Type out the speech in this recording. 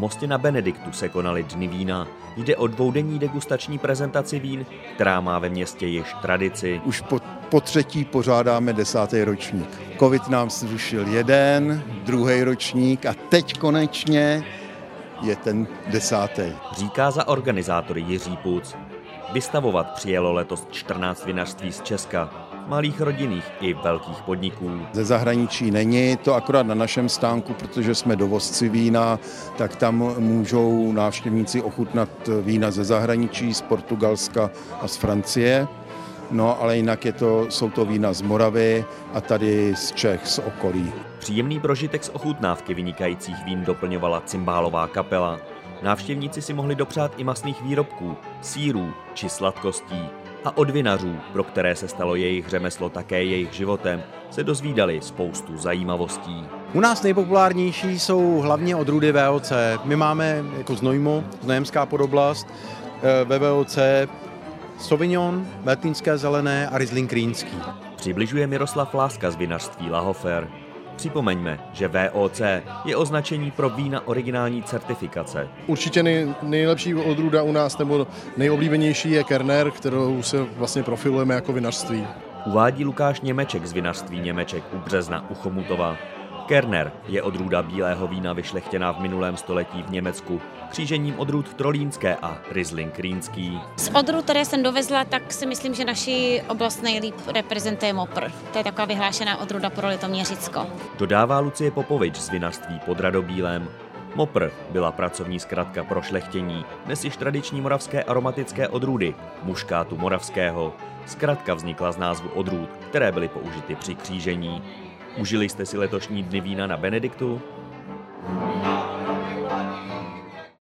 Mostě na Benediktu se konaly dny vína. Jde o dvoudenní degustační prezentaci vín, která má ve městě již tradici. Už po, po třetí pořádáme desátý ročník. Covid nám zrušil jeden, druhý ročník a teď konečně je ten desátý. Říká za organizátory Jiří Puc. Vystavovat přijelo letos 14 vinařství z Česka, malých rodinných i velkých podniků. Ze zahraničí není, to akorát na našem stánku, protože jsme dovozci vína, tak tam můžou návštěvníci ochutnat vína ze zahraničí, z Portugalska a z Francie. No, ale jinak je to, jsou to vína z Moravy a tady z Čech, z okolí. Příjemný prožitek z ochutnávky vynikajících vín doplňovala cymbálová kapela. Návštěvníci si mohli dopřát i masných výrobků, sírů či sladkostí. A od vinařů, pro které se stalo jejich řemeslo také jejich životem, se dozvídali spoustu zajímavostí. U nás nejpopulárnější jsou hlavně odrůdy VOC. My máme jako Znojmo, Znojemská podoblast, eh, ve VOC Sauvignon, Veltínské zelené a Riesling Rýnský. Přibližuje Miroslav Láska z vinařství Lahofer. Připomeňme, že VOC je označení pro vína originální certifikace. Určitě nej, nejlepší odrůda u nás nebo nejoblíbenější je Kerner, kterou se vlastně profilujeme jako vinařství. Uvádí Lukáš Němeček z vinařství Němeček u Března u Chomutova. Kerner je odrůda bílého vína vyšlechtěná v minulém století v Německu křížením odrůd Trolínské a Riesling Rýnský. Z odrůd, které jsem dovezla, tak si myslím, že naši oblast nejlíp reprezentuje Mopr. To je taková vyhlášená odrůda pro Litoměřicko. Dodává Lucie Popovič z vinařství pod Radobílem. Mopr byla pracovní zkratka pro šlechtění, dnes již tradiční moravské aromatické odrůdy, muškátu moravského. Zkratka vznikla z názvu odrůd, které byly použity při křížení. Užili jste si letošní dny vína na Benediktu?